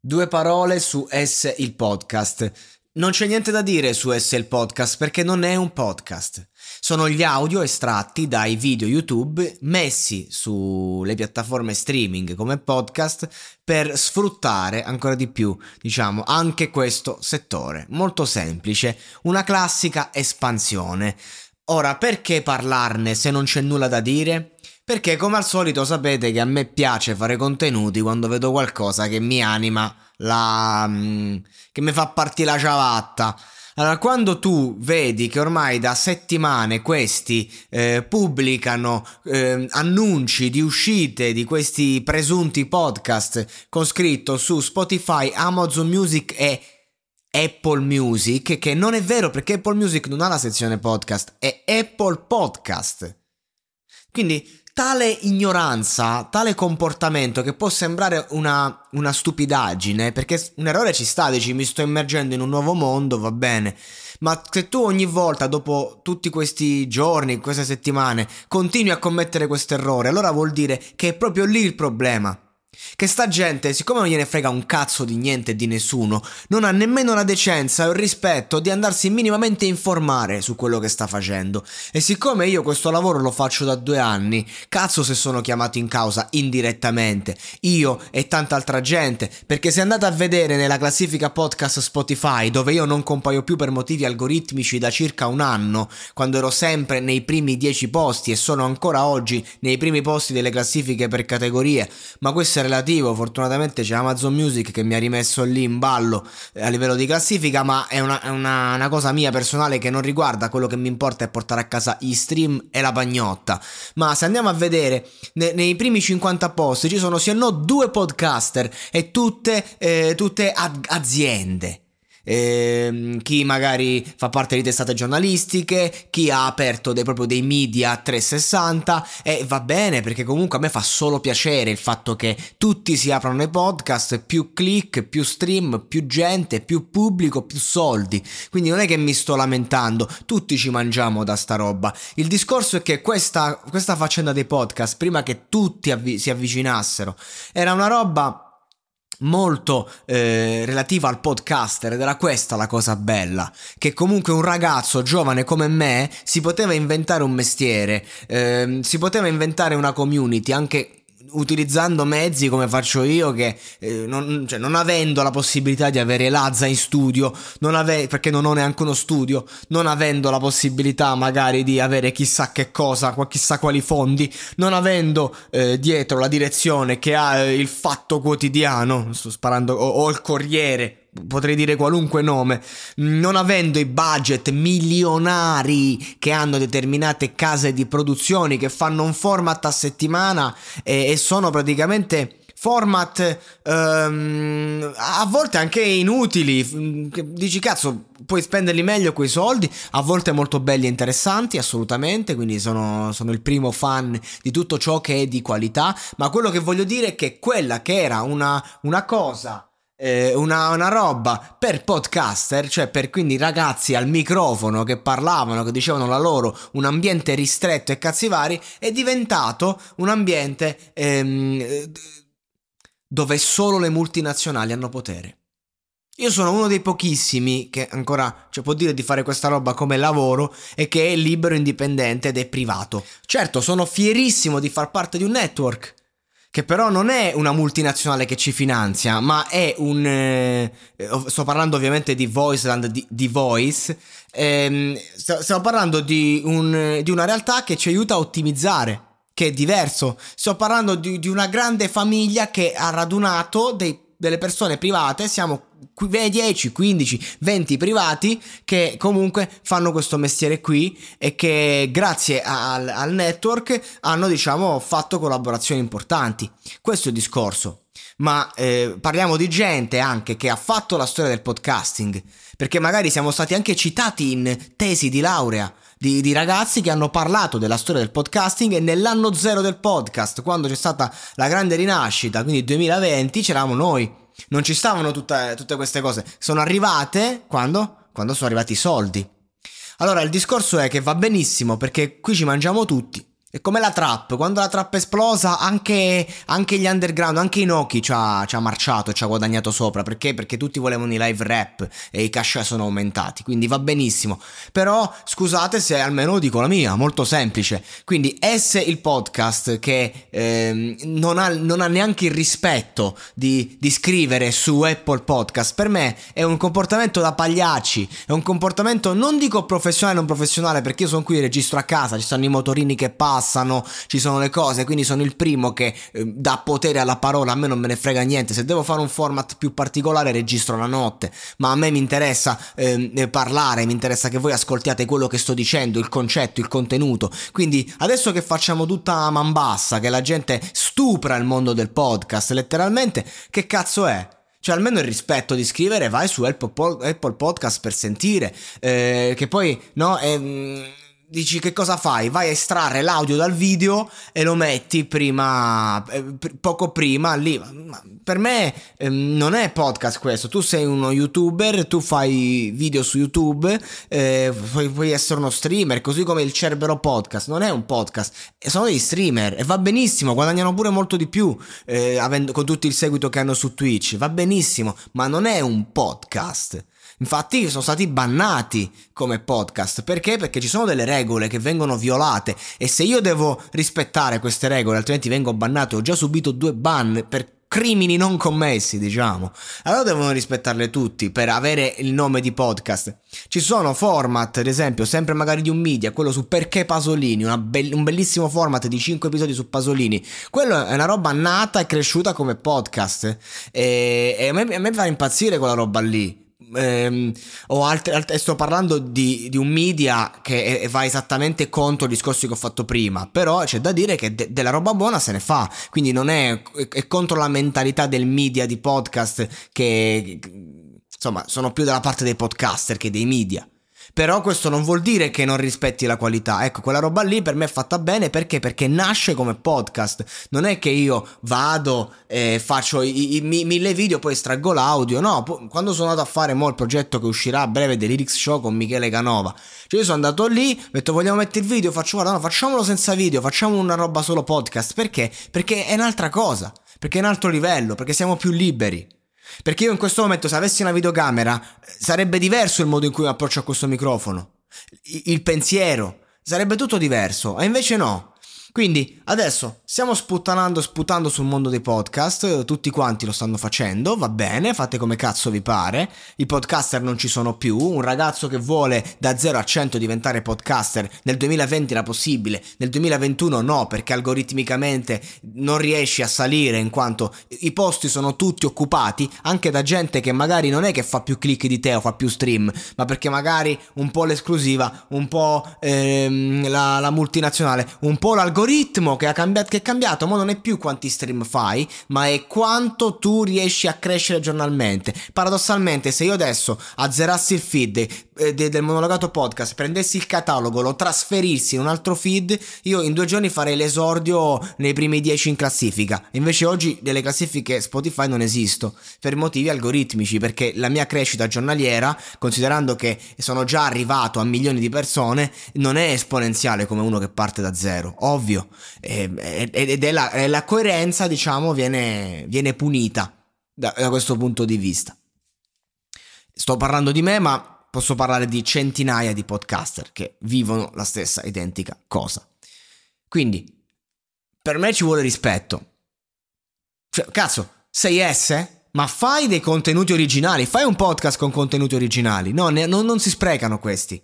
Due parole su S il podcast. Non c'è niente da dire su S il podcast perché non è un podcast. Sono gli audio estratti dai video YouTube messi sulle piattaforme streaming come podcast per sfruttare ancora di più, diciamo, anche questo settore. Molto semplice, una classica espansione. Ora, perché parlarne se non c'è nulla da dire? Perché come al solito sapete che a me piace fare contenuti quando vedo qualcosa che mi anima la... Mm, che mi fa partire la ciabatta. Allora, quando tu vedi che ormai da settimane questi eh, pubblicano eh, annunci di uscite di questi presunti podcast con scritto su Spotify, Amazon Music e Apple Music, che non è vero perché Apple Music non ha la sezione podcast, è Apple Podcast. Quindi tale ignoranza, tale comportamento che può sembrare una, una, stupidaggine, perché un errore ci sta, dici mi sto immergendo in un nuovo mondo, va bene, ma se tu ogni volta, dopo tutti questi giorni, queste settimane, continui a commettere questo errore, allora vuol dire che è proprio lì il problema. Che sta gente, siccome non gliene frega un cazzo di niente e di nessuno, non ha nemmeno la decenza e il rispetto di andarsi minimamente a informare su quello che sta facendo. E siccome io questo lavoro lo faccio da due anni, cazzo se sono chiamato in causa indirettamente, io e tanta altra gente, perché se andate a vedere nella classifica podcast Spotify, dove io non compaio più per motivi algoritmici da circa un anno, quando ero sempre nei primi dieci posti e sono ancora oggi nei primi posti delle classifiche per categorie, ma questo è relativo, fortunatamente c'è Amazon Music che mi ha rimesso lì in ballo eh, a livello di classifica, ma è una, è una, una cosa mia personale che non riguarda, quello che mi importa è portare a casa i stream e la pagnotta. Ma se andiamo a vedere, ne, nei primi 50 posti ci sono sì o no due podcaster e tutte, eh, tutte aziende ehm, chi magari fa parte di testate giornalistiche, chi ha aperto dei, proprio dei media 360 e va bene perché comunque a me fa solo piacere il fatto che tutti si aprano i podcast, più click, più stream, più gente, più pubblico, più soldi. Quindi non è che mi sto lamentando, tutti ci mangiamo da sta roba. Il discorso è che questa, questa faccenda dei podcast, prima che tutti avvi- si avvicinassero, era una roba molto eh, relativa al podcaster ed era questa la cosa bella che comunque un ragazzo giovane come me si poteva inventare un mestiere eh, si poteva inventare una community anche utilizzando mezzi come faccio io che eh, non, cioè, non, avendo la possibilità di avere Lazza in studio non ave- perché non ho neanche uno studio non avendo la possibilità magari di avere chissà che cosa chissà quali fondi non avendo eh, dietro la direzione che ha eh, il fatto quotidiano sto sparando o, o il corriere potrei dire qualunque nome, non avendo i budget milionari che hanno determinate case di produzioni che fanno un format a settimana e, e sono praticamente format um, a volte anche inutili. Dici cazzo, puoi spenderli meglio quei soldi, a volte molto belli e interessanti, assolutamente, quindi sono, sono il primo fan di tutto ciò che è di qualità, ma quello che voglio dire è che quella che era una, una cosa eh, una, una, roba per podcaster, cioè per quindi ragazzi al microfono che parlavano, che dicevano la loro, un ambiente ristretto e cazzi vari, è diventato un ambiente ehm, dove solo le multinazionali hanno potere. Io sono uno dei pochissimi che ancora cioè, può dire di fare questa roba come lavoro e che è libero, indipendente ed è privato. Certo, sono fierissimo di far parte di un network, che però non è una multinazionale che ci finanzia, ma è un... Eh, sto parlando ovviamente di Voiceland, di, di Voice, ehm, stiamo parlando di, un, di una realtà che ci aiuta a ottimizzare che è diverso. Sto parlando di, di, una grande famiglia che ha radunato dei delle persone private, siamo 10, 15, 20 privati che comunque fanno questo mestiere qui e che grazie al, al network hanno diciamo fatto collaborazioni importanti. Questo è il discorso. Ma eh, parliamo di gente anche che ha fatto la storia del podcasting, perché magari siamo stati anche citati in tesi di laurea di, di, ragazzi che hanno parlato della storia del podcasting e nell'anno zero del podcast, quando c'è stata la grande rinascita, quindi 2020, c'eravamo noi. Non ci stavano tutte, tutte queste cose. Sono arrivate quando? Quando sono arrivati i soldi. Allora il discorso è che va benissimo perché qui ci mangiamo tutti. È come la trap, quando la trap è esplosa anche, anche gli underground, anche Inoki ci ha, ci ha marciato, ci ha guadagnato sopra, perché? Perché tutti volevano i live rap e i cash sono aumentati, quindi va benissimo. Però scusate se almeno dico la mia, molto semplice. Quindi S il podcast che eh, non, ha, non, ha, neanche il rispetto di, di scrivere su Apple Podcast, per me è un comportamento da pagliacci, è un comportamento non dico professionale non professionale, perché io sono qui, registro a casa, ci stanno i motorini che passano passano, ci sono le cose, quindi sono il primo che eh, dà potere alla parola, a me non me ne frega niente, se devo fare un format più particolare registro la notte, ma a me mi interessa ehm, eh, parlare, mi interessa che voi ascoltiate quello che sto dicendo, il concetto, il contenuto, quindi adesso che facciamo tutta a man bassa, che la gente stupra il mondo del podcast, letteralmente, che cazzo è? Cioè, almeno il rispetto di scrivere, vai su Apple, Podcast per sentire. Eh, che poi, no, è, mm, dici che cosa fai? Vai a estrarre l'audio dal video e lo metti prima, eh, poco prima lì. Per me eh, non è podcast questo. Tu sei uno youtuber, tu fai video su YouTube, eh, puoi, puoi, essere uno streamer, così come il Cerbero Podcast. Non è un podcast, sono dei streamer e va benissimo, guadagnano pure molto di più eh, avendo, con tutto il seguito che hanno su Twitch. Va benissimo, ma non è un podcast. Infatti sono stati bannati come podcast. Perché? Perché ci sono delle regole che vengono violate e se io devo rispettare queste regole, altrimenti vengo bannato, ho già subito due ban per crimini non commessi, diciamo. Allora devono rispettarle tutti per avere il nome di podcast. Ci sono format, ad esempio, sempre magari di un media, quello su Perché Pasolini, be- un bellissimo format di 5 episodi su Pasolini. Quello è una roba nata e cresciuta come podcast. E, e a, me, a me fa impazzire quella roba lì ehm, o altre, altre, sto parlando di, di, un media che è, va esattamente contro i discorsi che ho fatto prima, però c'è da dire che de, della roba buona se ne fa, quindi non è, è contro la mentalità del media di podcast che insomma sono più dalla parte dei podcaster che dei media. Però questo non vuol dire che non rispetti la qualità. Ecco, quella roba lì per me è fatta bene perché? Perché nasce come podcast. Non è che io vado e faccio i, i, i mille video poi estraggo l'audio. No, quando sono andato a fare mo il progetto che uscirà a breve The Lyrics Show con Michele Canova. Cioè io sono andato lì, ho detto vogliamo mettere il video, faccio guarda no, facciamolo senza video, facciamo una roba solo podcast. Perché? Perché è un'altra cosa. Perché è un altro livello, perché siamo più liberi. Perché io in questo momento, se avessi una videocamera, sarebbe diverso il modo in cui mi approccio a questo microfono. Il pensiero. Sarebbe tutto diverso. E invece no. Quindi adesso stiamo sputtanando, sputando sul mondo dei podcast, tutti quanti lo stanno facendo, va bene, fate come cazzo vi pare, i podcaster non ci sono più, un ragazzo che vuole da 0 a 100 diventare podcaster nel 2020 era possibile, nel 2021 no, perché algoritmicamente non riesci a salire in quanto i posti sono tutti occupati, anche da gente che magari non è che fa più click di te o fa più stream, ma perché magari un po' l'esclusiva, un po' ehm, la, la multinazionale, un po' l'algoritmo l'algoritmo che, cambiato, che è cambiato, ma non è più quanti stream fai, ma è quanto tu riesci a crescere giornalmente. Paradossalmente, se io adesso azzerassi il feed eh, de, del monologato podcast, prendessi il catalogo, lo trasferissi in un altro feed, io in due giorni farei l'esordio nei primi dieci in classifica. Invece oggi delle classifiche Spotify non esisto, per motivi algoritmici, perché la mia crescita giornaliera, considerando che sono già arrivato a milioni di persone, non è esponenziale come uno che parte da zero. Ovvio ovvio. ed è la, la, coerenza, diciamo, viene, viene punita da, da questo punto di vista. sto parlando di me, ma posso parlare di centinaia di podcaster che vivono la stessa identica cosa. Quindi, per me ci vuole rispetto. Cioè, cazzo, sei S? Ma fai dei contenuti originali, fai un podcast con contenuti originali. No, ne, non, non si sprecano questi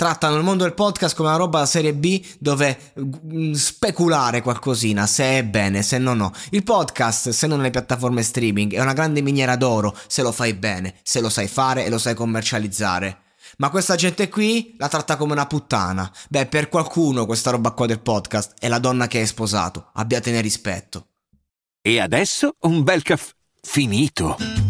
trattano il mondo del podcast come una roba da serie B dove mm, speculare qualcosina, se è bene, se no no. Il podcast, se non nelle piattaforme streaming, è una grande miniera d'oro se lo fai bene, se lo sai fare e lo sai commercializzare. Ma questa gente qui la tratta come una puttana. Beh, per qualcuno questa roba qua del podcast è la donna che hai sposato. Abbiatene rispetto. E adesso un bel caffè finito.